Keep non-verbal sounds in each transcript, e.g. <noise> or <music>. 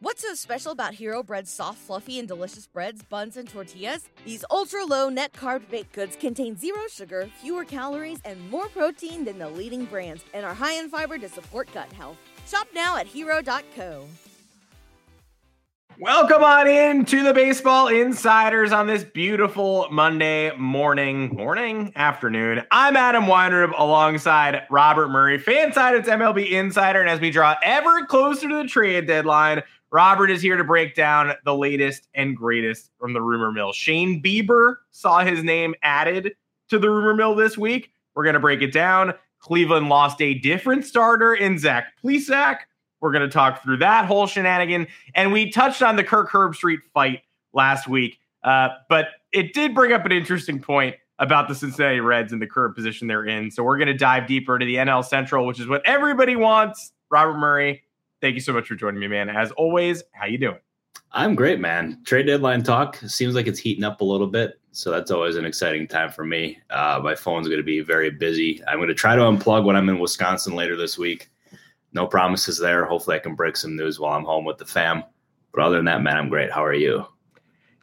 What's so special about Hero Bread's soft, fluffy, and delicious breads, buns, and tortillas? These ultra low net carb baked goods contain zero sugar, fewer calories, and more protein than the leading brands, and are high in fiber to support gut health. Shop now at hero.co. Welcome on in to the Baseball Insiders on this beautiful Monday morning, morning, afternoon. I'm Adam Weinrib alongside Robert Murray, FanSided's MLB Insider. And as we draw ever closer to the trade deadline, Robert is here to break down the latest and greatest from the rumor mill. Shane Bieber saw his name added to the rumor mill this week. We're going to break it down. Cleveland lost a different starter in Zac Plesac. We're going to talk through that whole shenanigan. And we touched on the Kirk Herbstreit fight last week, uh, but it did bring up an interesting point about the Cincinnati Reds and the current position they're in. So we're going to dive deeper into the NL Central, which is what everybody wants. Robert Murray, thank you so much for joining me, man. As always, how you doing? I'm great, man. Trade deadline talk seems like it's heating up a little bit, so that's always an exciting time for me. Uh, my phone's going to be very busy. I'm going to try to unplug when I'm in Wisconsin later this week. No promises there. Hopefully, I can break some news while I'm home with the fam. But other than that, man, I'm great. How are you?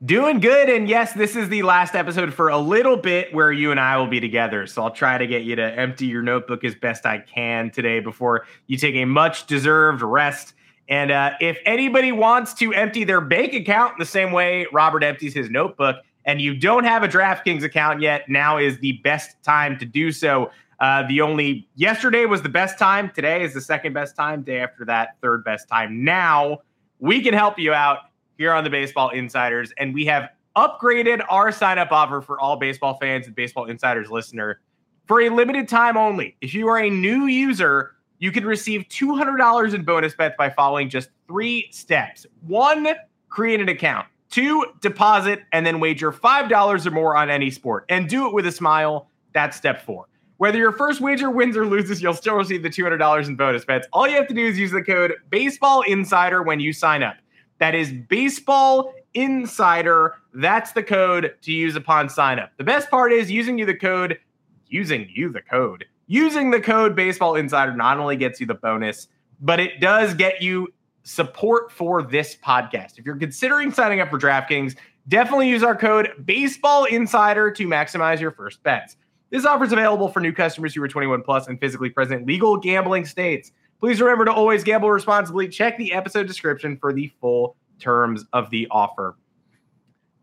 Doing good. And yes, this is the last episode for a little bit where you and I will be together. So I'll try to get you to empty your notebook as best I can today before you take a much deserved rest. And uh, if anybody wants to empty their bank account the same way Robert empties his notebook, and you don't have a DraftKings account yet, now is the best time to do so. Uh, the only yesterday was the best time. Today is the second best time. Day after that, third best time. Now we can help you out here on the Baseball Insiders, and we have upgraded our sign up offer for all baseball fans and Baseball Insiders listener for a limited time only. If you are a new user, you can receive $200 in bonus bets by following just three steps. One, create an account. Two, deposit and then wager $5 or more on any sport and do it with a smile. That's step four. Whether your first wager wins or loses, you'll still receive the $200 in bonus bets. All you have to do is use the code Baseball Insider when you sign up. That is Baseball Insider. That's the code to use upon sign up. The best part is using you the code, using you the code, using the code Baseball Insider not only gets you the bonus, but it does get you support for this podcast. If you're considering signing up for DraftKings, definitely use our code Baseball Insider to maximize your first bets. This offer is available for new customers who are 21 plus and physically present legal gambling states. Please remember to always gamble responsibly. Check the episode description for the full terms of the offer.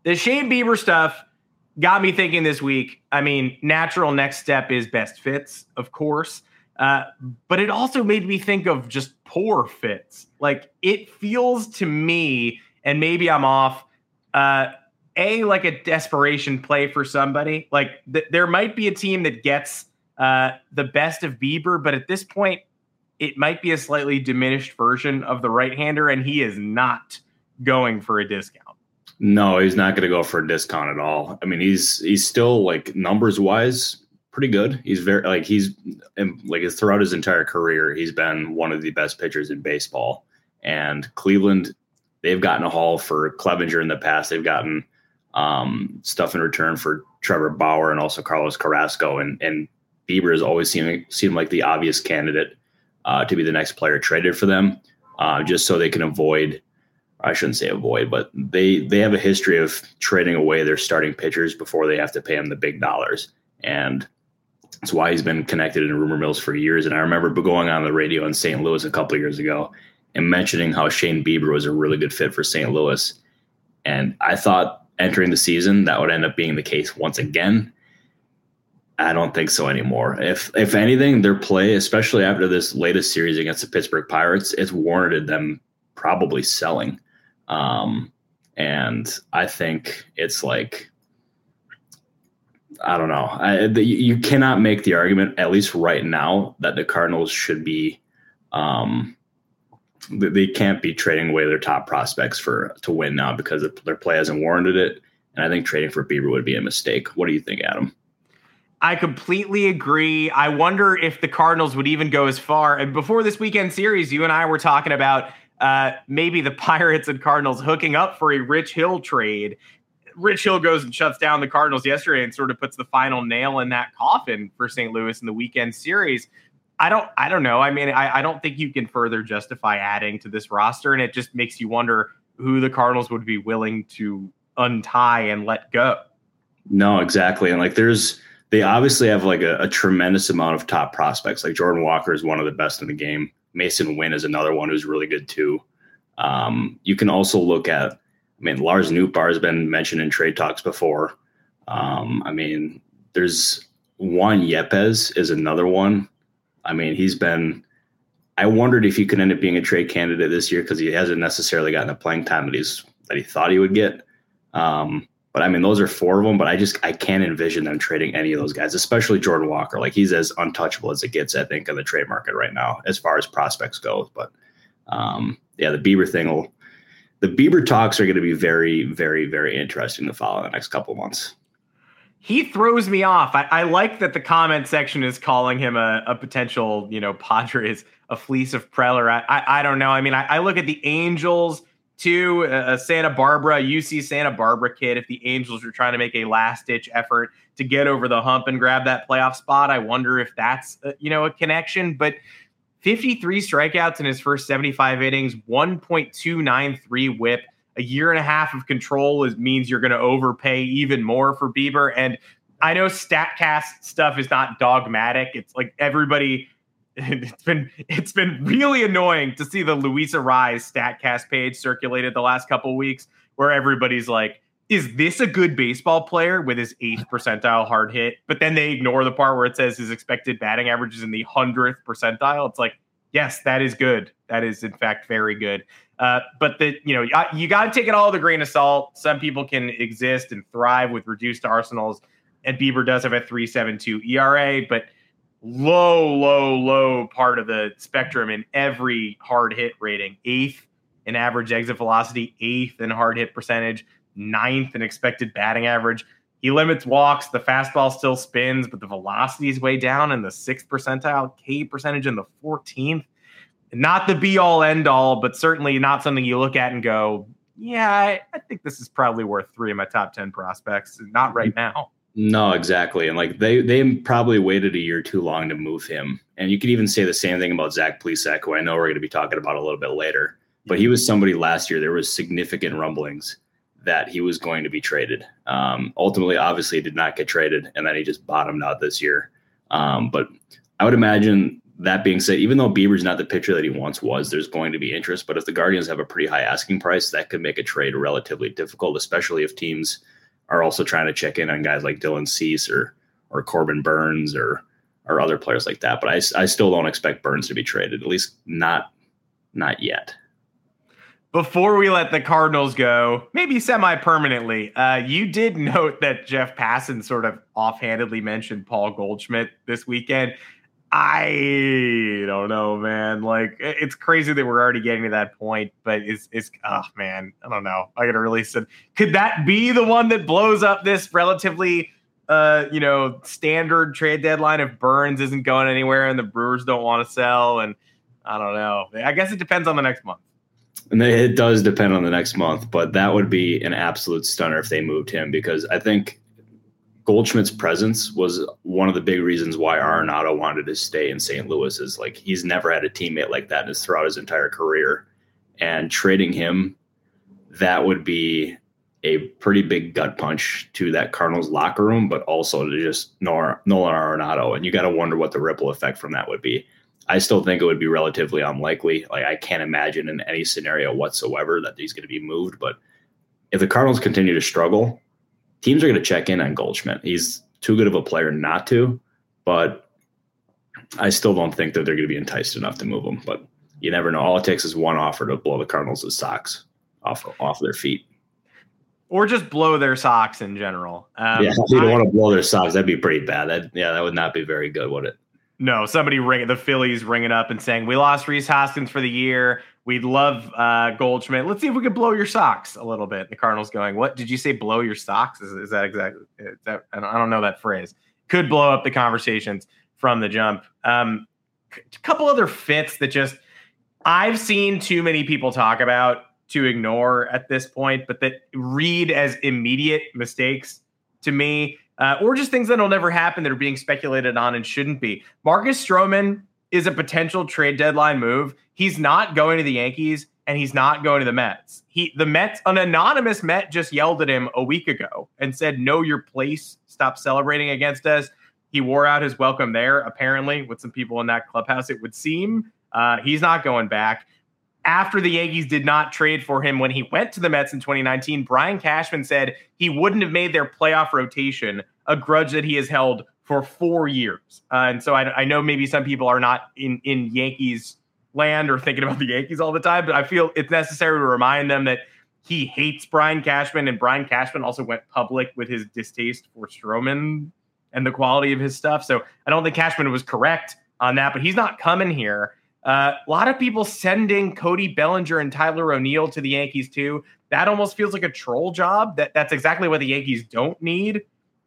The Shane Bieber stuff got me thinking this week. I mean, natural next step is best fits, of course. Uh, but it also made me think of just poor fits. Like it feels to me, and maybe I'm off. Uh, a like a desperation play for somebody. Like th- there might be a team that gets uh, the best of Bieber, but at this point, it might be a slightly diminished version of the right hander, and he is not going for a discount. No, he's not going to go for a discount at all. I mean, he's he's still like numbers wise pretty good. He's very like he's like throughout his entire career, he's been one of the best pitchers in baseball. And Cleveland, they've gotten a haul for Clevinger in the past. They've gotten um, stuff in return for Trevor Bauer and also Carlos Carrasco. And and Bieber has always seemed seemed like the obvious candidate uh, to be the next player traded for them, uh, just so they can avoid. I shouldn't say avoid, but they they have a history of trading away their starting pitchers before they have to pay them the big dollars, and that's why he's been connected in rumor mills for years. And I remember going on the radio in St. Louis a couple years ago and mentioning how Shane Bieber was a really good fit for St. Louis, and I thought entering the season that would end up being the case once again. I don't think so anymore. If if anything, their play, especially after this latest series against the Pittsburgh Pirates, it's warranted them probably selling. Um, and I think it's like I don't know. I, the, you cannot make the argument, at least right now, that the Cardinals should be. Um, they can't be trading away their top prospects for to win now because their play hasn't warranted it. And I think trading for Bieber would be a mistake. What do you think, Adam? I completely agree. I wonder if the Cardinals would even go as far. And before this weekend series, you and I were talking about uh, maybe the <laughs> Pirates and Cardinals hooking up for a Rich Hill trade. Rich Hill goes and shuts down the Cardinals yesterday and sort of puts the final nail in that coffin for St. Louis in the weekend series. I don't I don't know. I mean, I, I don't think you can further justify adding to this roster, and it just makes you wonder who the Cardinals would be willing to untie and let go. No, exactly. And like there's they obviously have like a, a, tremendous amount of top prospects. Like Jordan Walker is one of the best in the game. Masyn Winn is another one who's really good too. Um, you can also look at, I mean, Lars Nootbaar has been mentioned in trade talks before. Um, I mean, there's Juan Yepez is another one. I mean, he's been. I wondered if he could end up being a trade candidate this year because he hasn't necessarily gotten the playing time that he's that he thought he would get. Um, but I mean, those are four of them. But I just I can't envision them trading any of those guys, especially Jordan Walker. Like he's as untouchable as it gets, I think, in the trade market right now, as far as prospects go. But um, yeah, the Bieber thing will. The Bieber talks are going to be very, very, very interesting to follow in the next couple months. He throws me off. I, I, like that the comment section is calling him a, a potential, you know, Padres, a fleece of Preller. I, I, I don't know. I mean, I, I look at the Angels to a Santa Barbara, UC Santa Barbara kid. If the Angels are trying to make a last ditch effort to get over the hump and grab that playoff spot, I wonder if that's uh, you know a connection. But 53 strikeouts in his first 75 innings, 1.293 WHIP. A year and a half of control is means you're going to overpay even more for Bieber. And I know Statcast stuff is not dogmatic. It's like everybody it's been it's been really annoying to see the Luis Arraez Statcast page circulated the last couple weeks, where everybody's like, "Is this a good baseball player with his eighth percentile hard hit?" But then they ignore the part where it says his expected batting average is in the hundredth percentile. It's like, yes, that is good. That is in fact very good. Uh, but the you know you got to take it all with a grain of salt. Some people can exist and thrive with reduced arsenals, and Bieber does have a three seven two ERA, but low, low, low part of the spectrum in every hard hit rating. Eighth in average exit velocity, eighth in hard hit percentage, ninth in expected batting average. He limits walks. The fastball still spins, but the velocity is way down in the sixth percentile, K percentage in the 14th. Not the be all end all, but certainly not something you look at and go, yeah, I, I think this is probably worth three of my top 10 prospects. Not right mm-hmm. now. No, exactly. And like they they probably waited a year too long to move him. And you could even say the same thing about Zac Plesac, who I know we're going to be talking about a little bit later. But he was somebody last year. There was significant rumblings that he was going to be traded. Um, ultimately, obviously, did not get traded, and then he just bottomed out this year. Um, but I would imagine that being said, even though Bieber's not the pitcher that he once was, there's going to be interest. But if the Guardians have a pretty high asking price, that could make a trade relatively difficult, especially if teams are also trying to check in on guys like Dylan Cease or or Corbin Burnes or or other players like that. But I, I still don't expect Burnes to be traded, at least not not yet. Before we let the Cardinals go, maybe semi permanently, uh, you did <laughs> note that Jeff Passan sort of offhandedly mentioned Paul Goldschmidt this weekend. I don't know, man. Like it's crazy that we're already getting to that point, but it's it's oh man, I don't know. I gotta release it. Could that be the one that blows up this relatively uh, you know, standard trade deadline if Burnes isn't going anywhere and the Brewers don't want to sell? And I don't know. I guess it depends on the next month. And it does depend on the next month, but that would be an absolute stunner if they moved him because I think Goldschmidt's presence was one of the big reasons why Arenado wanted to stay in St. Louis. Is like he's never had a teammate like that his, throughout his entire career, and trading him, that would be a pretty big gut punch to that Cardinals locker room, but also to just Nolan Arenado. And you got to wonder what the ripple effect from that would be. I still think it would be relatively unlikely. Like I can't imagine in any scenario whatsoever that he's going to be moved. But if the Cardinals continue to struggle, teams are going to check in on Goldschmidt. He's too good of a player not to, but I still don't think that they're going to be enticed enough to move him. But you never know. All it takes is one offer to blow the Cardinals' socks off off their feet, or just blow their socks in general. Um, yeah, you don't I, want to blow their socks. That'd be pretty bad. That yeah, that would not be very good, would it? No, somebody ring the Phillies ringing up and saying we lost Rhys Hoskins for the year. We'd love uh, Goldschmidt. Let's see if we could blow your socks a little bit. The Cardinals going, what did you say? Blow your socks? Is, is that exactly? Is that, I, don't, I don't know that phrase. Could blow up the conversations from the jump. Um, a couple other fits that just I've seen too many people talk about to ignore at this point, but that read as immediate mistakes to me, uh, or just things that'll never happen that are being speculated on and shouldn't be. Marcus Stroman is a potential trade deadline move. He's not going to the Yankees and he's not going to the Mets. He the Mets, an anonymous Met just yelled at him a week ago and said, Know your place, stop celebrating against us. He wore out his welcome there, apparently, with some people in that clubhouse, it would seem. Uh, he's not going back. After the Yankees did not trade for him when he went to the Mets in 2019, Brian Cashman said he wouldn't have made their playoff rotation, a grudge that he has held for four years. Uh, and so I, I know maybe some people are not in, in Yankees land or thinking about the Yankees all the time, but I feel it's necessary to remind them that he hates Brian Cashman, and Brian Cashman also went public with his distaste for Stroman and the quality of his stuff. So I don't think Cashman was correct on that, but he's not coming here. Uh, a lot of people sending Cody Bellinger and Tyler O'Neill to the Yankees too. That almost feels like a troll job. That that's exactly what the Yankees don't need.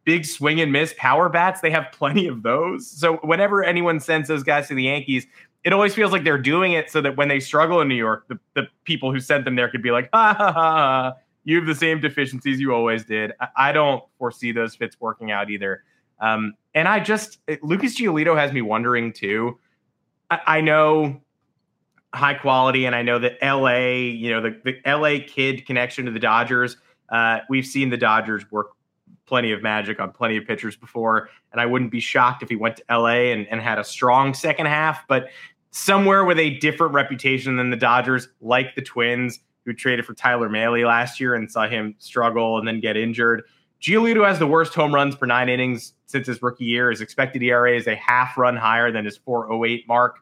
Big swing and miss power bats. They have plenty of those. So whenever anyone sends those guys to the Yankees, it always feels like they're doing it so that when they struggle in New York, the, the people who sent them there could be like, ha ha ha, ha you have the same deficiencies you always did. I, I don't foresee those fits working out either. Um, and I just Lucas Giolito has me wondering too. I, I, know high quality, and I know that LA, you know, the, the LA kid connection to the Dodgers. Uh, we've seen the Dodgers work plenty of magic on plenty of pitchers before, and I wouldn't be shocked if he went to LA and, and had a strong second half. But somewhere with a different reputation than the Dodgers, like the Twins, who traded for Tyler Mahle last year and saw him struggle and then get injured. Giolito has the worst home runs per nine innings since his rookie year. His expected ERA is a half run higher than his 408 mark.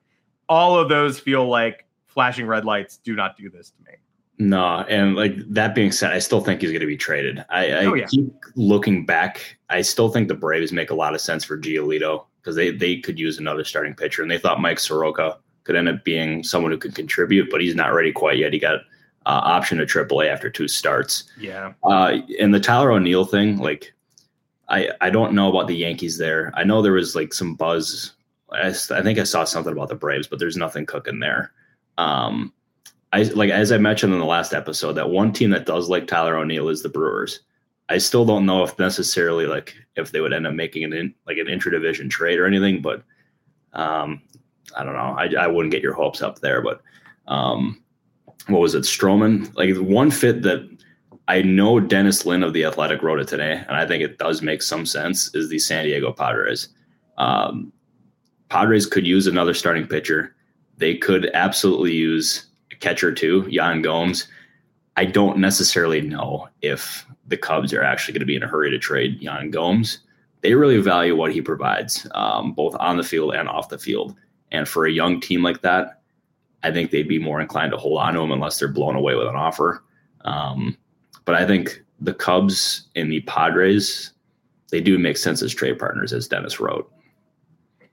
All of those feel like flashing red lights. Do not do this to me. No, and like that being said, I still think he's going to be traded. I, I oh, yeah. keep looking back. I still think the Braves make a lot of sense for Giolito because they they could use another starting pitcher, and they thought Mike Soroka could end up being someone who could contribute, but he's not ready quite yet. He got uh, option to AAA after two starts. Yeah. Uh, and the Tyler O'Neill thing, like I I don't know about the Yankees there. I know there was like some buzz. I, I think I saw something about the Braves, but there's nothing cooking there. Um, I like as I mentioned in the last episode, that one team that does like Tyler O'Neill is the Brewers. I still don't know if necessarily like if they would end up making an in, like an interdivision trade or anything, but um, I don't know. I, I wouldn't get your hopes up there, but um, what was it, Stroman? Like one fit that I know Dennis Lin of the Athletic wrote it today, and I think it does make some sense. Is the San Diego Padres? Um, Padres could use another starting pitcher. They could absolutely use catcher too, Yan Gomes. I don't necessarily know if the Cubs are actually going to be in a hurry to trade Yan Gomes. They really value what he provides, um, both on the field and off the field. And for a young team like that, I think they'd be more inclined to hold on to him unless they're blown away with an offer. Um, but I think the Cubs and the Padres, they do make sense as trade partners, as Dennis wrote.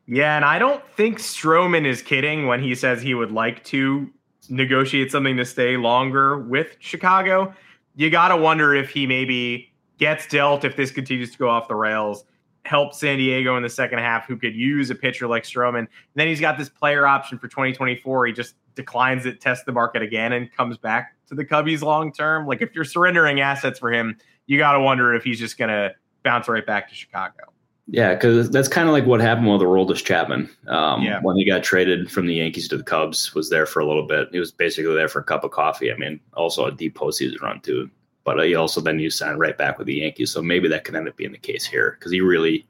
Yeah, and I don't think Stroman is kidding when he says he would like to negotiate something to stay longer with Chicago. You got to wonder if he maybe gets dealt if this continues to go off the rails, help San Diego in the second half, who could use a pitcher like Stroman. And then he's got this player option for 2024. He just declines it, tests the market again, and comes back to the Cubbies long term. Like if you're surrendering assets for him, you got to wonder if he's just going to bounce right back to Chicago. Yeah, because that's kind of like what happened with Aroldis Chapman. Um, yeah. When he got traded from the Yankees to the Cubs, was there for a little bit. He was basically there for a cup of coffee. I mean, also a deep postseason run too. But he also then you signed right back with the Yankees, so maybe that could end up being the case here because he really,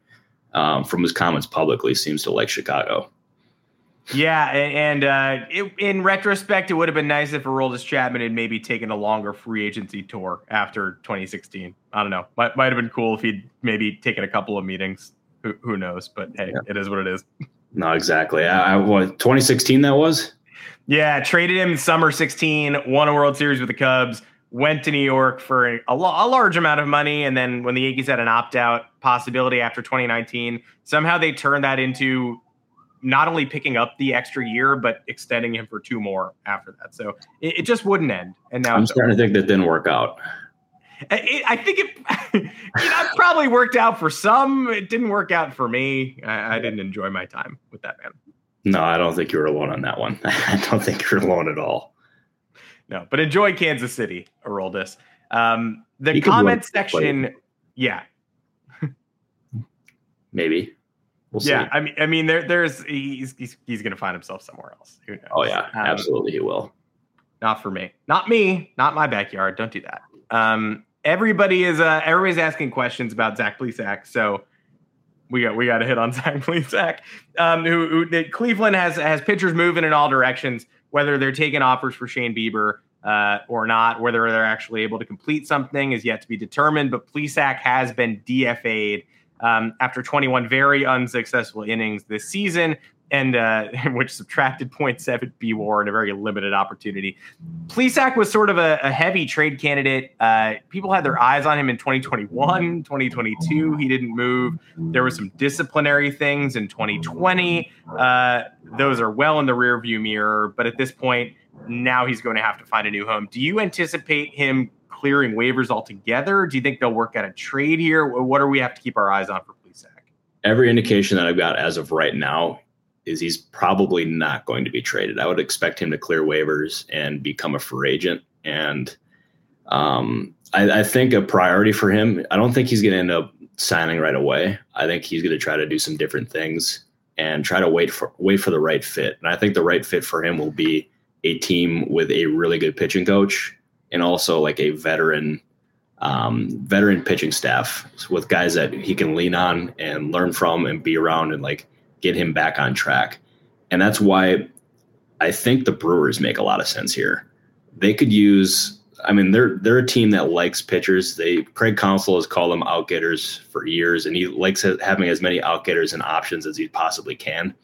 um, from his comments publicly, seems to like Chicago. Yeah, and uh, it, in retrospect, it would have been nice if Aroldis Chapman had maybe taken a longer free agency tour after 2016. I don't know. Might, might have been cool if he'd maybe taken a couple of meetings. Who, who knows? But hey, yeah. it is what it is. No, exactly. I, I, what 2016 that was? Yeah, traded him in summer 16, won a World Series with the Cubs, went to New York for a, a, a large amount of money, and then when the Yankees had an opt out possibility after 2019, somehow they turned that into not only picking up the extra year, but extending him for two more after that. So it, it just wouldn't end. And now I'm starting to think that didn't work out. It, I think it, <laughs> you know, it probably worked out for some. It didn't work out for me. I, I, didn't enjoy my time with that man. No, I don't think you're alone on that one. <laughs> I don't think you're alone at all. No, but enjoy Kansas City, Aroldis. Um, the comment section, yeah. Maybe. We'll yeah, see. I mean, I mean, there, there's he's he's, he's going to find himself somewhere else. Who knows? Oh yeah, Um, absolutely he will. Not for me. Not me. Not my backyard. Don't do that. Um, everybody is uh, everybody's asking questions about Zac Plesac, so we got we got to hit on <laughs> Zac Plesac. Um, who, who Cleveland has has pitchers moving in all directions, whether they're taking offers for Shane Bieber uh, or not, whether they're actually able to complete something is yet to be determined. But Plesac has been DFA'd um, after 21 very unsuccessful innings this season, and uh, <laughs> which subtracted 0.7 B WAR in a very limited opportunity. Plesac was sort of a, a heavy trade candidate. Uh, people had their eyes on him in 2021, 2022. He didn't move. There were some disciplinary things in 2020. Uh, those are well in the rearview mirror. But at this point, now he's going to have to find a new home. Do you anticipate him clearing waivers altogether? Do you think they'll work out a trade here? What do we have to keep our eyes on for Plesac? Every indication that I've got as of right now is he's probably not going to be traded. I would expect him to clear waivers and become a free agent. And um, I, I think a priority for him, I don't think he's going to end up signing right away. I think he's going to try to do some different things and try to wait for wait for the right fit. And I think the right fit for him will be a team with a really good pitching coach and also like a veteran um, veteran pitching staff with guys that he can lean on and learn from and be around and like get him back on track. And that's why I think the Brewers make a lot of sense here. They could use I mean they're they're a team that likes pitchers. They Craig Counsell has called them outgetters for years and he likes having as many outgetters and options as he possibly can.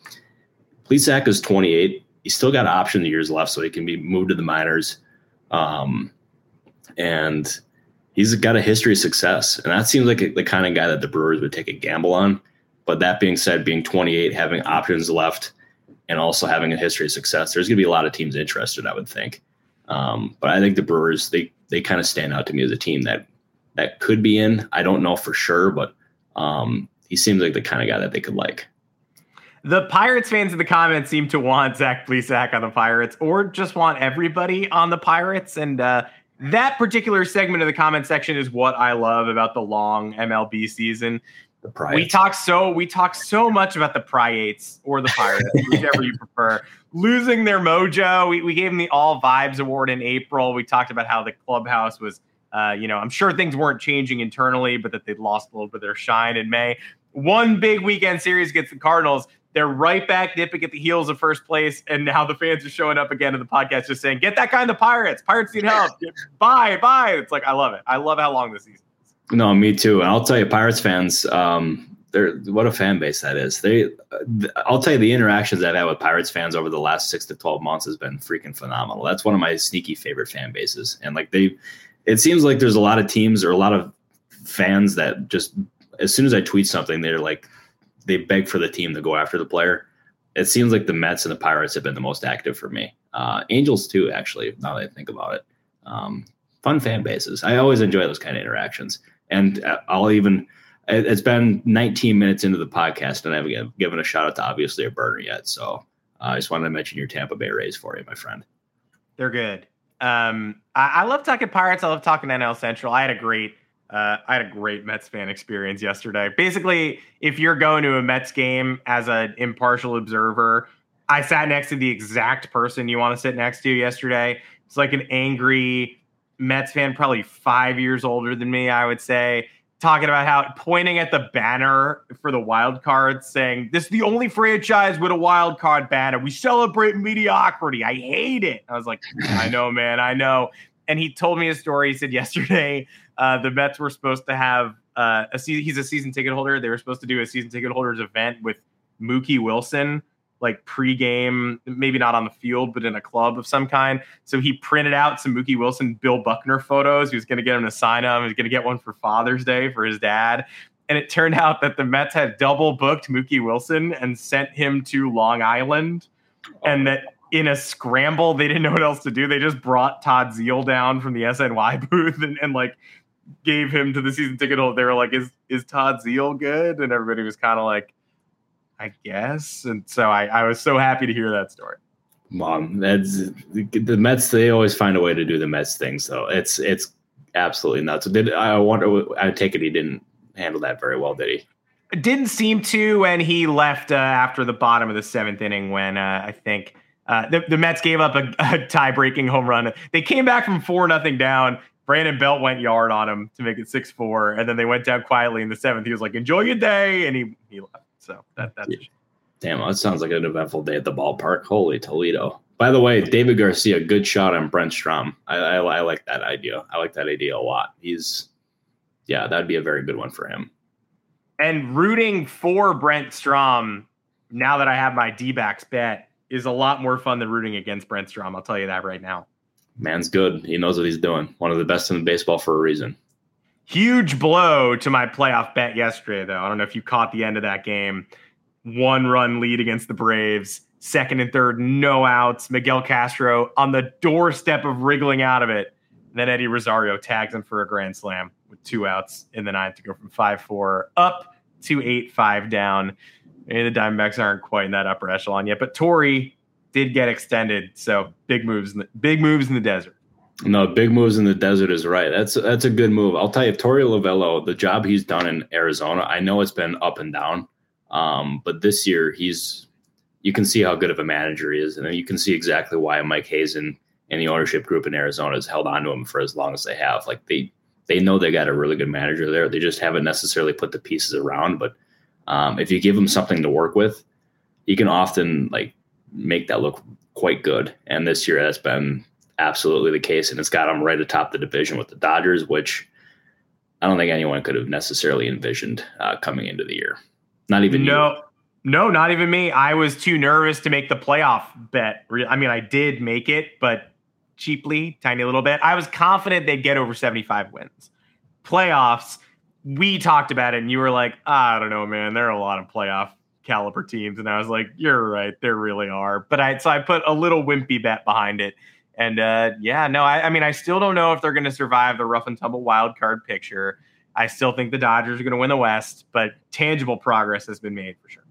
Plesac is 28. He's still got option years left so he can be moved to the minors. Um, and he's got a history of success. And that seems like the kind of guy that the Brewers would take a gamble on. But that being said, being 28, having options left, and also having a history of success, there's going to be a lot of teams interested, I would think. Um, but I think the Brewers they they kind of stand out to me as a team that that could be in. I don't know for sure, but um, he seems like the kind of guy that they could like. The Pirates fans in the comments seem to want Zac Plesac on the Pirates, or just want everybody on the Pirates. And uh, that particular segment of the comment section is what I love about the long MLB season. The Pirates. We talk so we talk so much about the Priates or the Pirates, <laughs> whichever you prefer, losing their mojo. We, we gave them the All Vibes Award in April. We talked about how the clubhouse was, uh, you know, I'm sure things weren't changing internally, but that they'd lost a little bit of their shine in May. One big weekend series against the Cardinals. They're right back nipping at the heels of first place, and now the fans are showing up again in the podcast, just saying, "Get that guy in the Pirates. Pirates need help. <laughs> bye, bye." It's like I love it. I love how long this season. No, me too. And I'll tell you, Pirates fans, um, they're what a fan base that is. They, I'll tell you, the interactions I've had with Pirates fans over the last six to twelve months has been freaking phenomenal. That's one of my sneaky favorite fan bases, and like they, it seems like there's a lot of teams or a lot of fans that just as soon as I tweet something, they're like, they beg for the team to go after the player. It seems like the Mets and the Pirates have been the most active for me. Uh, Angels too, actually. Now that I think about it, um, fun fan bases. I always enjoy those kind of interactions. And I'll even, it's been 19 minutes into the podcast and I haven't given a shout out to obviously a burner yet. So uh, I just wanted to mention your Tampa Bay Rays for you, my friend. They're good. Um, I, I love talking Pirates. I love talking NL Central. I had a great, uh, I had a great Mets fan experience yesterday. Basically, if you're going to a Mets game as an impartial observer, I sat next to the exact person you want to sit next to yesterday. It's like an angry Mets fan, probably five years older than me, I would say, talking about how pointing at the banner for the wild card, saying, This is the only franchise with a wild card banner. We celebrate mediocrity. I hate it. I was like, I know, man, I know. And he told me a story. He said yesterday uh, the Mets were supposed to have uh, a season, he's a season ticket holder. They were supposed to do a season ticket holders event with Mookie Wilson like pregame, maybe not on the field, but in a club of some kind. So he printed out some Mookie Wilson, Bill Buckner photos. He was going to get him to sign them. He was going to get one for Father's Day for his dad. And it turned out that the Mets had double booked Mookie Wilson and sent him to Long Island. And that in a scramble, they didn't know what else to do. They just brought Todd Zeile down from the SNY <laughs> booth and, and like gave him to the season ticket holder. They were like, is, is Todd Zeile good? And everybody was kind of like, I guess. And so I, I was so happy to hear that story. Mom, that's the, Mets. They always find a way to do the Mets things, though. It's it's absolutely nuts. Did I wonder? I take it he didn't handle that very well, did he? Didn't seem to, and he left uh, after the bottom of the seventh inning when uh, I think uh, the, the Mets gave up a, <laughs> a tie-breaking home run. They came back from four nothing down. Brandon Belt went yard on him to make it six four, and then they went down quietly in the seventh. He was like, "Enjoy your day," and he he left. So that that's. Damn, that sounds like an eventful day at the ballpark. Holy Toledo! By the way, David Garcia, good shot on Brent Strom. I, I, I like that idea. I like that idea a lot. He's, yeah, that'd be a very good one for him. And rooting for Brent Strom now that I have my D backs bet is a lot more fun than rooting against Brent Strom. I'll tell you that right now. Man's good. He knows what he's doing. One of the best in the baseball for a reason. Huge blow to my playoff bet yesterday, though. I don't know if you caught the end of that game. One run lead against the Braves second and third, no outs. Miguel Castro on the doorstep of wriggling out of it. And then Eddie Rosario tags him for a grand slam with two outs in the ninth to go from 5 4 up to 8 5 down. Maybe the Diamondbacks aren't quite in that upper echelon yet, but Torey did get extended. So big moves, in the, big moves in the desert. No, big moves in the desert is right. That's that's a good move. I'll tell you, Torey Lovullo, the job he's done in Arizona, I know it's been up and down, um, but this year he's you can see how good of a manager he is, and you can see exactly why Mike Hazen and the ownership group in Arizona has held on to him for as long as they have. Like they they know they got a really good manager there. They just haven't necessarily put the pieces around. But um, if you give them something to work with, you can often like make that look quite good. And this year that's been absolutely the case, and it's got them right atop the division with the Dodgers, which I don't think anyone could have necessarily envisioned uh, coming into the year. Not even no. You. No, not even me. I was too nervous to make the playoff bet. I mean, I did make it, but cheaply, tiny little bit. I was confident they'd get over 75 wins. Playoffs, we talked about it, and you were like, I don't know, man. There are a lot of playoff caliber teams. And I was like, you're right. There really are. But I, so I put a little wimpy bet behind it. And uh, yeah, no, I, I mean, I still don't know if they're going to survive the rough and tumble wild card picture. I still think the Dodgers are going to win the West, but tangible progress has been made for sure.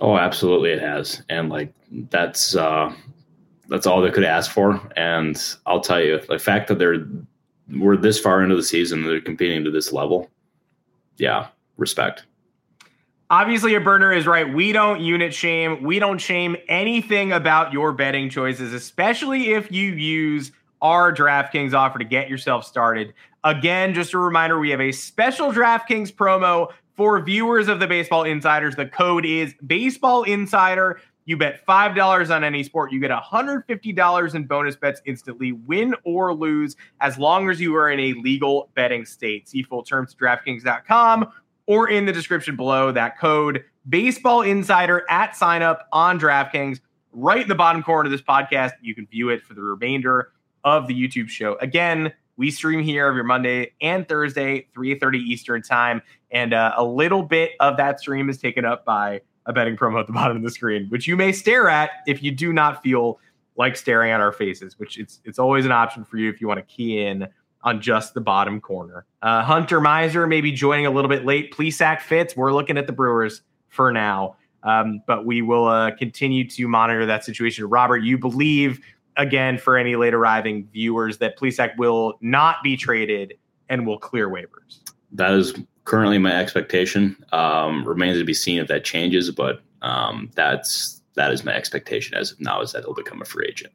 Oh, absolutely, it has, and like that's uh, that's all they could ask for. And I'll tell you, the fact that they're we're this far into the season, they're competing to this level. Yeah, respect. Obviously, a burner is right. We don't unit shame. We don't shame anything about your betting choices, especially if you use our DraftKings offer to get yourself started. Again, just a reminder we have a special DraftKings promo for viewers of the Baseball Insiders, the code is Baseball Insider. You bet $5 on any sport, you get $150 in bonus bets instantly, win or lose, as long as you are in a legal betting state. See full terms at DraftKings.com or in the description below. That code Baseball Insider at sign up on DraftKings. Right in the bottom corner of this podcast, you can view it for the remainder of the YouTube show. Again, we stream here every Monday and Thursday, 3:30 Eastern time, and uh, a little bit of that stream is taken up by a betting promo at the <laughs> bottom of the screen, which you may stare at if you do not feel like staring at our faces. Which it's it's always an option for you if you want to key in on just the bottom corner. Uh, Hunter Miser maybe joining a little bit late. Plesac fits. We're looking at the Brewers for now. Um, but we will uh, continue to monitor that situation. Robert, you believe again for any late arriving viewers that Plesac will not be traded and will clear waivers. That is currently my expectation. Um, remains to be seen if that changes, but um, that's that is my expectation as of now is that he'll become a free agent.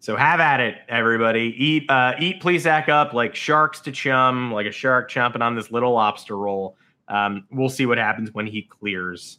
So have at it, everybody. Eat uh, eat Plesac up like sharks to chum, like a shark chomping on this little lobster roll. Um, we'll see what happens when he clears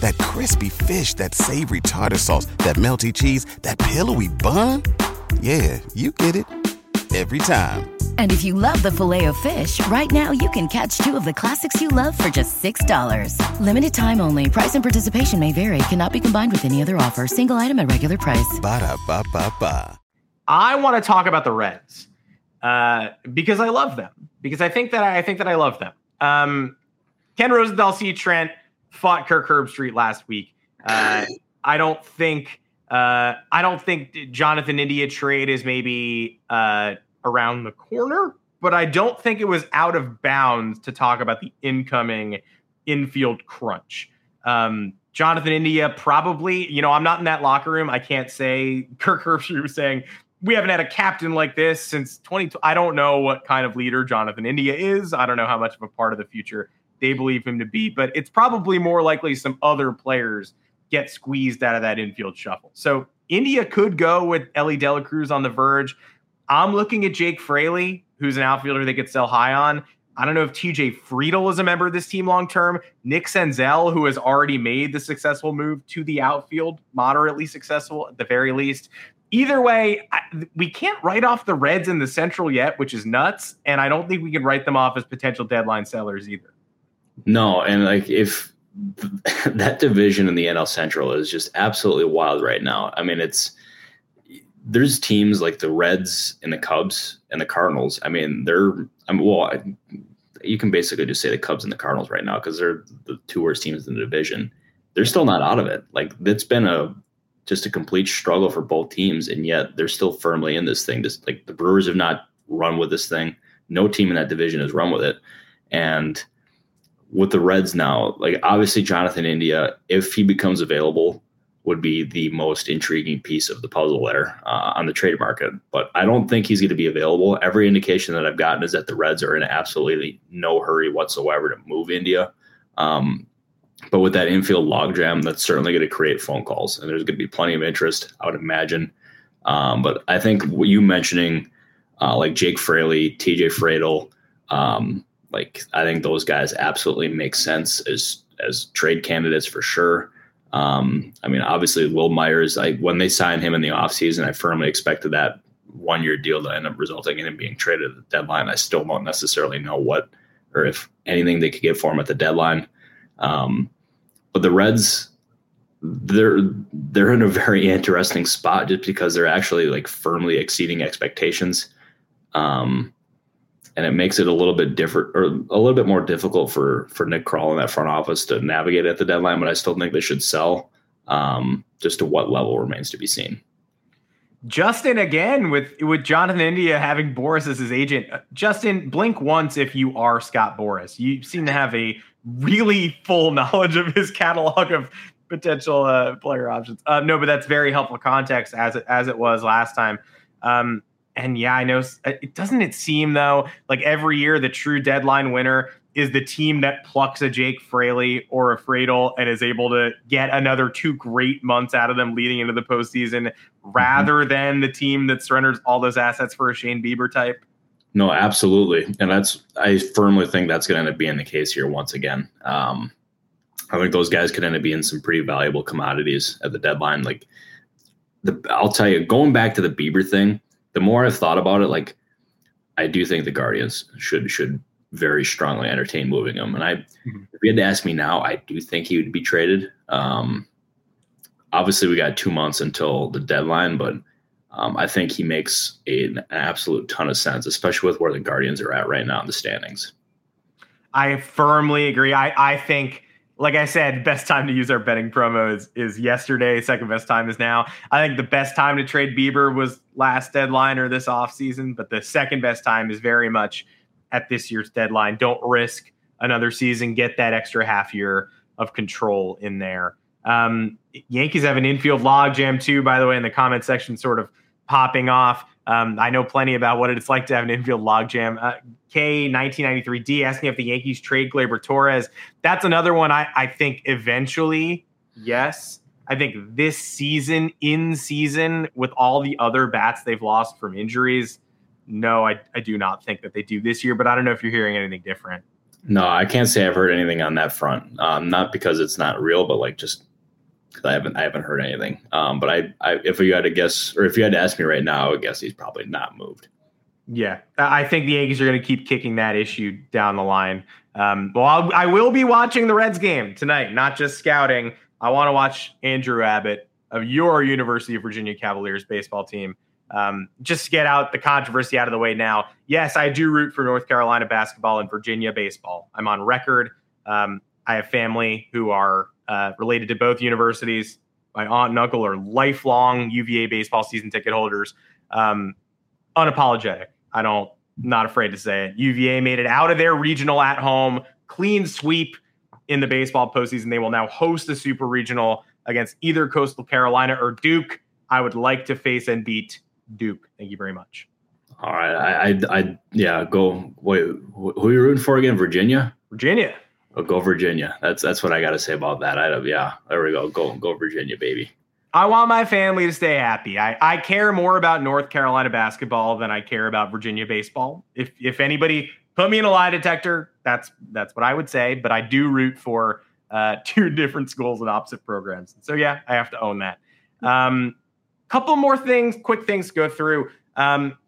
that crispy fish, that savory tartar sauce, that melty cheese, that pillowy bun. Yeah, you get it every time. And if you love the filet of fish, right now you can catch two of the classics you love for just $6. Limited time only. Price and participation may vary. Cannot be combined with any other offer. Single item at regular price. Ba da ba ba ba. I want to talk about the Reds uh, because I love them. Because I think that I, I think that I love them. Um, Ken Rosenthal, C. Trent fought Kirk Herbstreit last week. Uh, I don't think Uh, I don't think Jonathan India trade is maybe uh, around the corner, but I don't think it was out of bounds to talk about the incoming infield crunch. Um, Jonathan India probably, you know, I'm not in that locker room. I can't say <laughs> Kirk Herbstreit was saying we haven't had a captain like this since 20. I don't know what kind of leader Jonathan India is. I don't know how much of a part of the future they believe him to be, but it's probably more likely some other players get squeezed out of that infield shuffle. So India could go with Elly De La Cruz on the verge. I'm looking at Jake Fraley, who's an outfielder they could sell high on. I don't know if TJ Friedl is a member of this team long term. Nick Senzel, who has already made the successful move to the outfield, moderately successful at the very least. Either way, I, we can't write off the Reds in the Central yet, which is nuts. And I don't think we can write them off as potential deadline sellers either. No, and like if <laughs> that division in the NL Central is just absolutely wild right now. I mean, it's there's teams like the Reds and the Cubs and the Cardinals. I mean, they're I mean, well, you can basically just say the Cubs and the Cardinals right now because they're the two worst teams in the division. They're still not out of it. Like it's been a just a complete struggle for both teams, and yet they're still firmly in this thing. Just like the Brewers have not run with this thing. No team in that division has run with it, and with the Reds now, like obviously Jonathan India, if he becomes available, would be the most intriguing piece of the puzzle there uh, on the trade market. But I don't think he's going to be available. Every indication that I've gotten is that the Reds are in absolutely no hurry whatsoever to move India. Um, but with that infield logjam, that's certainly going to create phone calls, and there's going to be plenty of interest, I would imagine. Um, but I think what you mentioning, uh, like Jake Fraley, TJ Friedl, um, like I think those guys absolutely make sense as as trade candidates for sure. Um, I mean, obviously, Wil Myers, I, when they signed him in the offseason, I firmly expected that one year deal to end up resulting in him being traded at the deadline. I still don't necessarily know what or if anything they could get for him at the deadline. Um, but the Reds, they're they're in a very interesting spot just because they're actually like firmly exceeding expectations. Um, and it makes it a little bit different or a little bit more difficult for for Nick Krall in that front office to navigate at the deadline. But I still think they should sell. Um, just to what level remains to be seen. Justin again with with Jonathan India having Boras as his agent. Justin, blink once if you are Scott Boras. You seem to have a really full <laughs> knowledge of his catalog of potential uh, player options. Uh, no, but that's very helpful context as it as it was last time. Um, and yeah, I know. Uh, it doesn't it seem though like every year the true deadline winner is the team that plucks a Jake Fraley or a Friedl and is able to get another two great months out of them leading into the postseason, mm-hmm. rather mm-hmm. than the team that surrenders all those assets for a Shane Bieber type. No, absolutely, and that's I firmly think that's going to end up being the case here once again. Um, I think those guys could end up being some pretty valuable commodities at the deadline. Like the, I'll tell you, going back to the Bieber thing the more I've thought about it, like I do think the Guardians should should very strongly entertain moving him. And I, mm-hmm. if you had to ask me now, I do think he would be traded. Um, obviously, we got two months until the deadline, but um, I think he makes a, an absolute ton of sense, especially with where the Guardians are at right now in the standings. I firmly agree. I, I think like I said, best time to use our betting promo is, is yesterday. Second best time is now. I think the best time to trade Bieber was last deadline or this offseason, but the second best time is very much at this year's deadline. Don't risk another season. Get that extra half year of control in there. Um, Yankees have an infield logjam too, by the way, in the comment section, sort of popping off. Um, I know plenty about what it's like to have an infield logjam. Uh, K1993D asking if the Yankees trade Gleyber Torres. That's another one I, I think eventually, yes. I think this season, in season, with all the other bats they've lost from injuries, no, I, I do not think that they do this year, but I don't know if you're hearing anything different. No, I can't say I've heard anything on that front. Um, not because it's not real, but like just I haven't I haven't heard anything. Um, but I, I if you had to guess or if you had to ask me right now, I would guess he's probably not moved. Yeah, I think the Yankees are going to keep kicking that issue down the line. Um, well, I'll, I will be watching the Reds game tonight, not just scouting. I want to watch Andrew Abbott of your University of Virginia Cavaliers baseball team. Um, just to get out the controversy out of the way now. Yes, I do root for North Carolina basketball and Virginia baseball. I'm on record. Um, I have family who are uh, related to both universities. my aunt and uncle are lifelong UVA baseball season ticket holders. Um, unapologetic. I don't, not afraid to say it. UVA made it out of their regional at home, clean sweep in the baseball postseason. They will now host a super regional against either Coastal Carolina or Duke. I would like to face and beat Duke. Thank you very much. All right, I, I, I yeah, go. Wait, who are you rooting for again? Virginia. Virginia. Oh, go Virginia. That's that's what I got to say about that. I yeah, there we go. Go go Virginia, baby. I want my family to stay happy. I, I care more about North Carolina basketball than I care about Virginia baseball. If if anybody put me in a lie detector, that's that's what I would say. But I do root for uh, <laughs> two different schools and opposite programs. So yeah, I have to own that. Um, couple more things, quick things to go through. Um,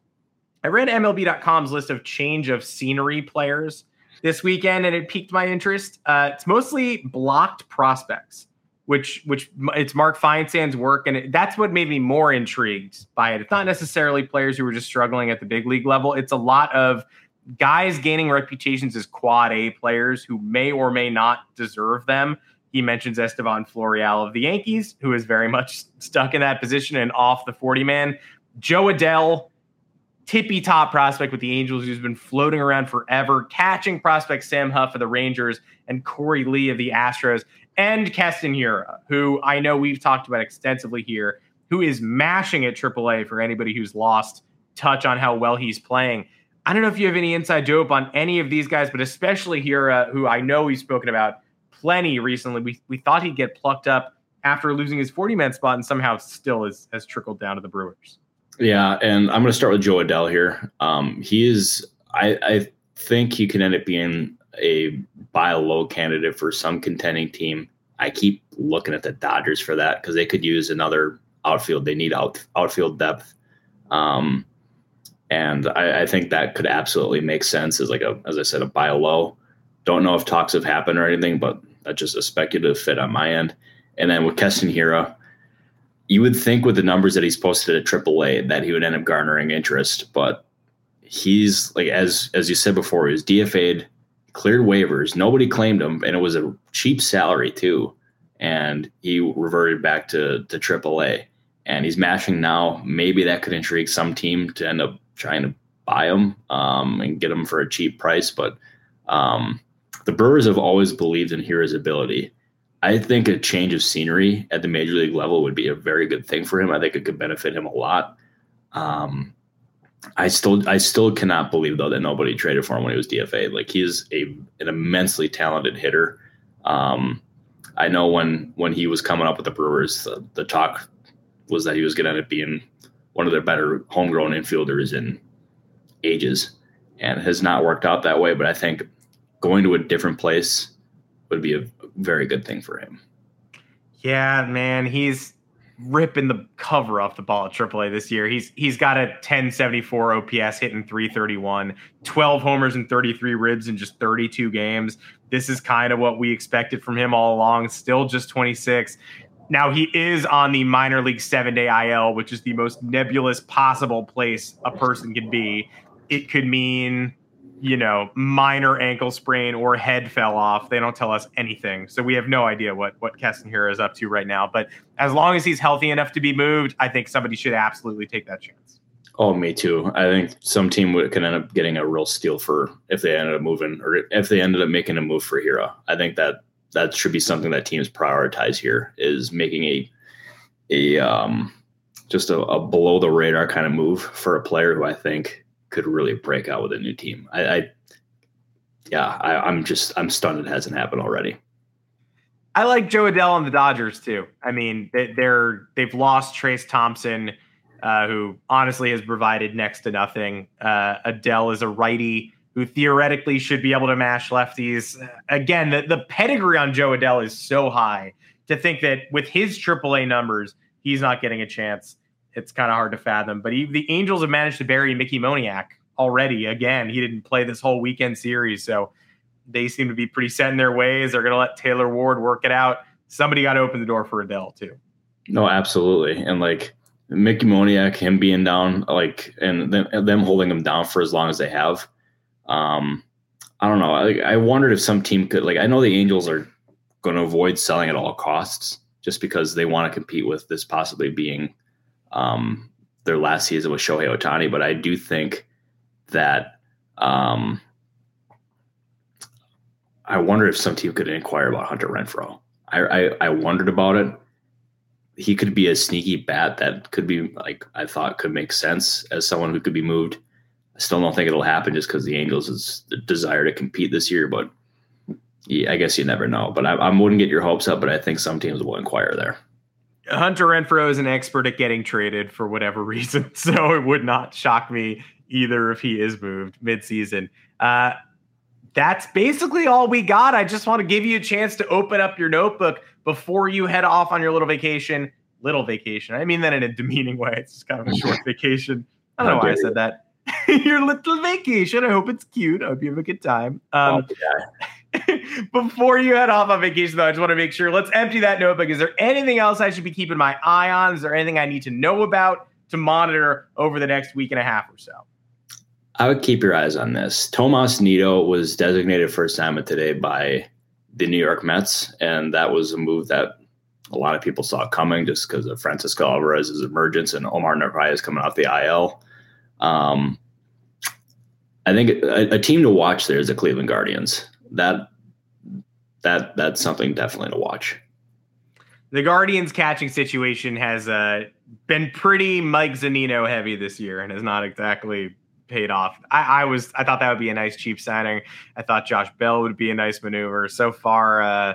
I read MLB.com's list of change of scenery players this weekend, and it piqued my interest. Uh, it's mostly blocked prospects, which which it's Mark Feinsand's work, and it, that's what made me more intrigued by it. It's not necessarily players who were just struggling at the big league level. It's a lot of guys gaining reputations as quad A players who may or may not deserve them. He mentions Estevan Florial of the Yankees, who is very <laughs> much stuck in that position and off the 40 man. Jo Adell tippy top prospect with the Angels who's been floating around forever, catching prospect Sam Huff of the Rangers and Korey Lee of the Astros, and Hiura, who I know we've talked about extensively here, who is mashing at AAA for anybody who's lost touch on how well he's playing. I don't know if you have any inside dope on any of these guys, but especially Hiura, who I know we've spoken about plenty recently. We, we thought he'd get plucked up after losing his 40 man spot and somehow still is, has trickled down to the Brewers. Yeah, and I'm going to start with Jo Adell here. Um, he is, I, I think he can end up being a buy low candidate for some contending team. I keep looking at the Dodgers for that because they could use another outfield. They need out outfield depth, um, and I, I, think that could absolutely make sense as like a, as I said, a buy low. Don't know if talks have happened or anything, but that's just a speculative fit on my end. And then with Keston Hiura, you would think with the numbers that he's posted at AAA that he would end up garnering interest, but he's like as as you said before, he was DFA'd, cleared waivers, nobody claimed him, and it was a cheap salary too. And he reverted back to to AAA, and he's mashing now. Maybe that could intrigue some team to end up trying to buy him um, and get him for a cheap price. But um, the Brewers have always believed in Hiura's ability I think a change of scenery at the major league level would be a very good thing for him. I think it could benefit him a lot. Um, I still, I still cannot believe though that nobody traded for him when he was DFA. Like he's a an immensely talented hitter. Um, I know when when he was coming up with the Brewers, the, the talk was that he was going to end up being one of their better homegrown infielders in ages, and has not worked out that way. But I think going to a different place would be a very good thing for him. Yeah, man, he's ripping the cover off the ball at AAA this year. He's he's got a 1074 OPS hitting 331, 12 homers and 33 ribs in just 32 games. This is kind of what we expected from him all along. Still just 26. Now he is on the minor league 7-day IL, which is the most nebulous possible place a person could be. It could mean you know, minor ankle sprain or head fell off. They don't tell us anything. So we have no idea what what Keston is up to right now. But as long as he's healthy enough to be moved, I think somebody should absolutely take that chance. Oh, me too. I think some team would, could end up getting a real steal for if they ended up moving or if they ended up making a move for Hiura. I think that that should be something that teams prioritize here is making a a um just a, a below the radar kind of move for a player who I think could really break out with a new team. I, I yeah, I, I'm just I'm stunned it hasn't happened already. I like Jo Adell on the Dodgers too. I mean, they, they're they've lost Trayce Thompson, uh, who honestly has provided next to nothing. Uh, Adell is a righty who theoretically should be able to mash lefties. Again, the, the pedigree on Jo Adell is so high to think that with his AAA numbers, he's not getting a chance it's kind of hard to fathom. But he, the Angels have managed to bury Mickey Moniak already. Again, he didn't play this whole weekend series, so they seem to be pretty set in their ways. They're going to let Taylor Ward work it out. Somebody got to open the door for Adell too. No, absolutely, and like Mickey Moniak, him being down, like, and them, them holding him down for as long as they have. Um, I don't know. I, I wondered if some team could, like, I know the Angels are going to avoid selling at all costs, just because they want to compete with this possibly being um, their last season with Shohei Ohtani. But I do think that um, I wonder if some team could inquire about Hunter Renfroe. I, I, I wondered about it. He could be a sneaky bat that could be like I thought could make sense as someone who could be moved. I still don't think it'll happen just because the Angels is the desire to compete this year, but yeah, I guess you never know. But I, I wouldn't get your hopes up, but I think some teams will inquire there. Hunter Renfroe is an expert at getting traded for whatever <laughs> reason, so it would not shock me either if he is moved midseason. Uh, that's basically all we got. I just want to give you a chance to open up your notebook before you head off on your little vacation. Little vacation. I mean that in a demeaning way. It's just kind of a short <laughs> vacation. I don't know why I said that. <laughs> your little vacation. I hope it's cute. I hope you have a good time. Um, oh, yeah. Before you head off on vacation, though, I just want to make sure let's empty that notebook. Is there anything else I should be keeping my eye on? Is there anything I need to know about to monitor over the next week and a half or so? I would keep your eyes on this. Tomas Nido was designated for assignment today by the New York Mets, and that was a move that a lot of people saw coming just because of Francisco Alvarez's emergence and Omar Narvaez coming off the IL. Um, I think a, a, team to watch there is the Cleveland Guardians. That that that's something definitely to watch. The Guardians catching situation has uh, been pretty Mike Zunino heavy this year and has not exactly paid off. I, I, was I thought that would be a nice cheap signing. I thought Josh Bell would be a nice maneuver. So far, uh,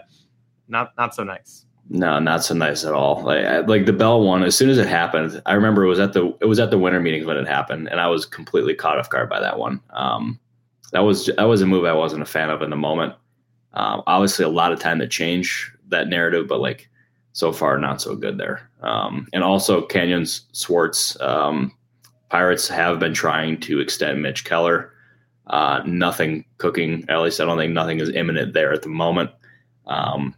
not not so nice. No, not so nice at all. Like like the Bell one, as soon as it happened, I remember it was at the it was at the winter meetings when it happened, and I was completely caught off guard by that one. Um, that was that was a move I wasn't a fan of in the moment. Um, obviously, a lot of time to change that narrative, but like so far, not so good there. Um, and also, Canyons Swartz um, Pirates have been trying to extend Mitch Keller. Uh, nothing cooking. At least I don't think nothing is imminent there at the moment. Um,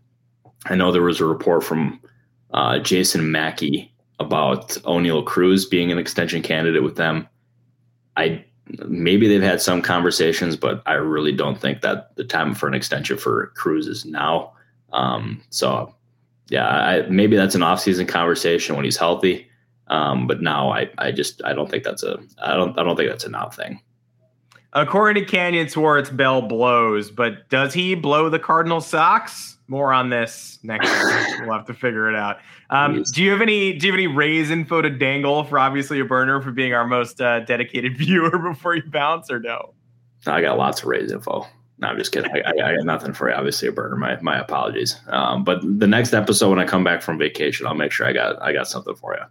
I know there was a report from uh, Jason Mackey about Oneil Cruz being an extension candidate with them. I maybe they've had some conversations, but I really don't think that the time for an extension for Cruz is now. Um, so yeah, I, maybe that's an offseason conversation when he's healthy. Um, but now I, I just I don't think that's a I don't I don't think that's a now thing. According to Canyon Swartz, Bell blows, but does he blow the Cardinal socks? More on this next week. <laughs> we'll have to figure it out. Um, do you have any Do you have any Rays info to dangle for obviously a burner for being our most uh, dedicated <laughs> viewer before you bounce or no? I got lots of Rays info. No, I'm just kidding. I, I, I, got nothing for you. Obviously, a burner. My my apologies. Um, but the next episode when I come back from vacation, I'll make sure I got I got something for you.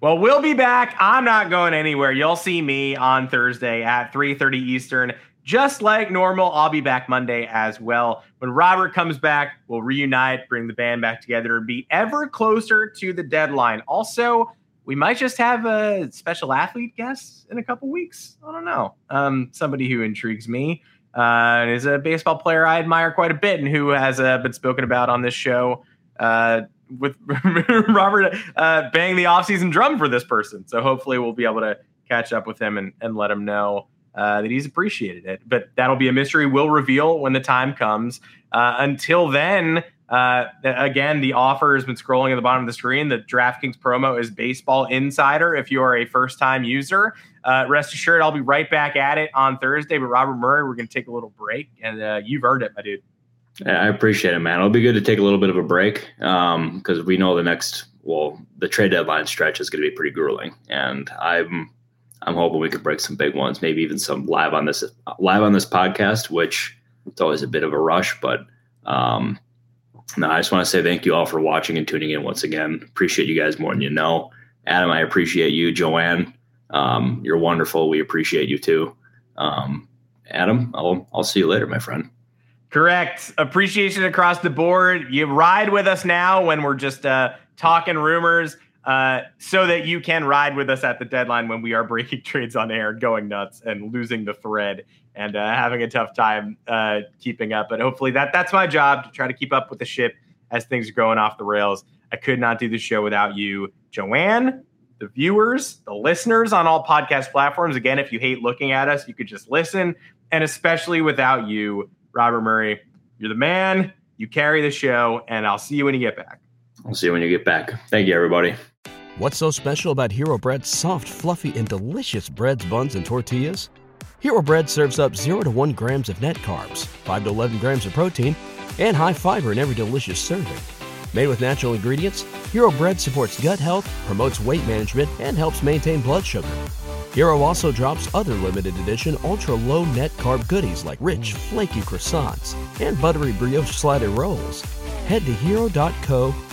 Well, we'll be back. I'm not going anywhere. You'll see me on Thursday at 3:30 Eastern. Just like normal, I'll be back Monday as well. When Robert comes back, we'll reunite, bring the band back together, and be ever closer to the deadline. Also, we might just have a special athlete guest in a couple weeks. I don't know. Um, somebody who intrigues me uh, is a baseball player I admire quite a bit and who has uh, been spoken about on this show. Uh, with <laughs> Robert uh, bang the offseason drum for this person. So hopefully we'll be able to catch up with him and, and let him know uh, that he's appreciated it. But that'll be a mystery we'll reveal when the time comes. Uh, until then, uh, again, the offer has been scrolling at the bottom of the screen. The DraftKings promo is Baseball Insider. If you are a first time user, uh, rest assured, I'll be right back at it on Thursday. But Robert Murray, we're going to take a little break, and uh, you've earned it, my dude. I appreciate it, man. It'll be good to take a little bit of a break because um, we know the next, well, the trade deadline stretch is going to be pretty grueling, and I'm I'm hoping we could break some big ones, maybe even some live on this live on this podcast, which it's always a bit of a rush, but um, no, I just want to say thank you all for watching and tuning in once again. Appreciate you guys more than you know. Adam, I appreciate you. Joanne, um, you're wonderful. We appreciate you too. Um, Adam, I'll I'll see you later, my friend. Correct. Appreciation across the board. You ride with us now when we're just uh, talking rumors, uh, so that you can ride with us at the deadline when we are <laughs> breaking trades on air, going nuts and losing the thread and uh, having a tough time uh, keeping up. But hopefully that that's my job to try to keep up with the ship as things are going off the rails. I could not do the show without you, Joanne, the viewers, the listeners on all podcast platforms. Again, if you hate looking at us, you could just listen. And especially without you, Robert Murray, you're the man. You carry the show, and I'll see you when you get back. I'll see you when you get back. Thank you, everybody. What's so special about Hero Bread's soft, fluffy, and delicious breads, buns, and tortillas? Hero Bread serves up 0 to 1 grams of net carbs, 5 to 11 grams of protein, and high fiber in every delicious serving. Made with natural ingredients, Hero Bread supports gut health, promotes weight management, and helps maintain blood sugar. Hero also drops other limited edition ultra low net carb goodies like rich, flaky croissants and buttery brioche slider rolls. Head to hero.co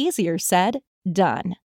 Easier said, done.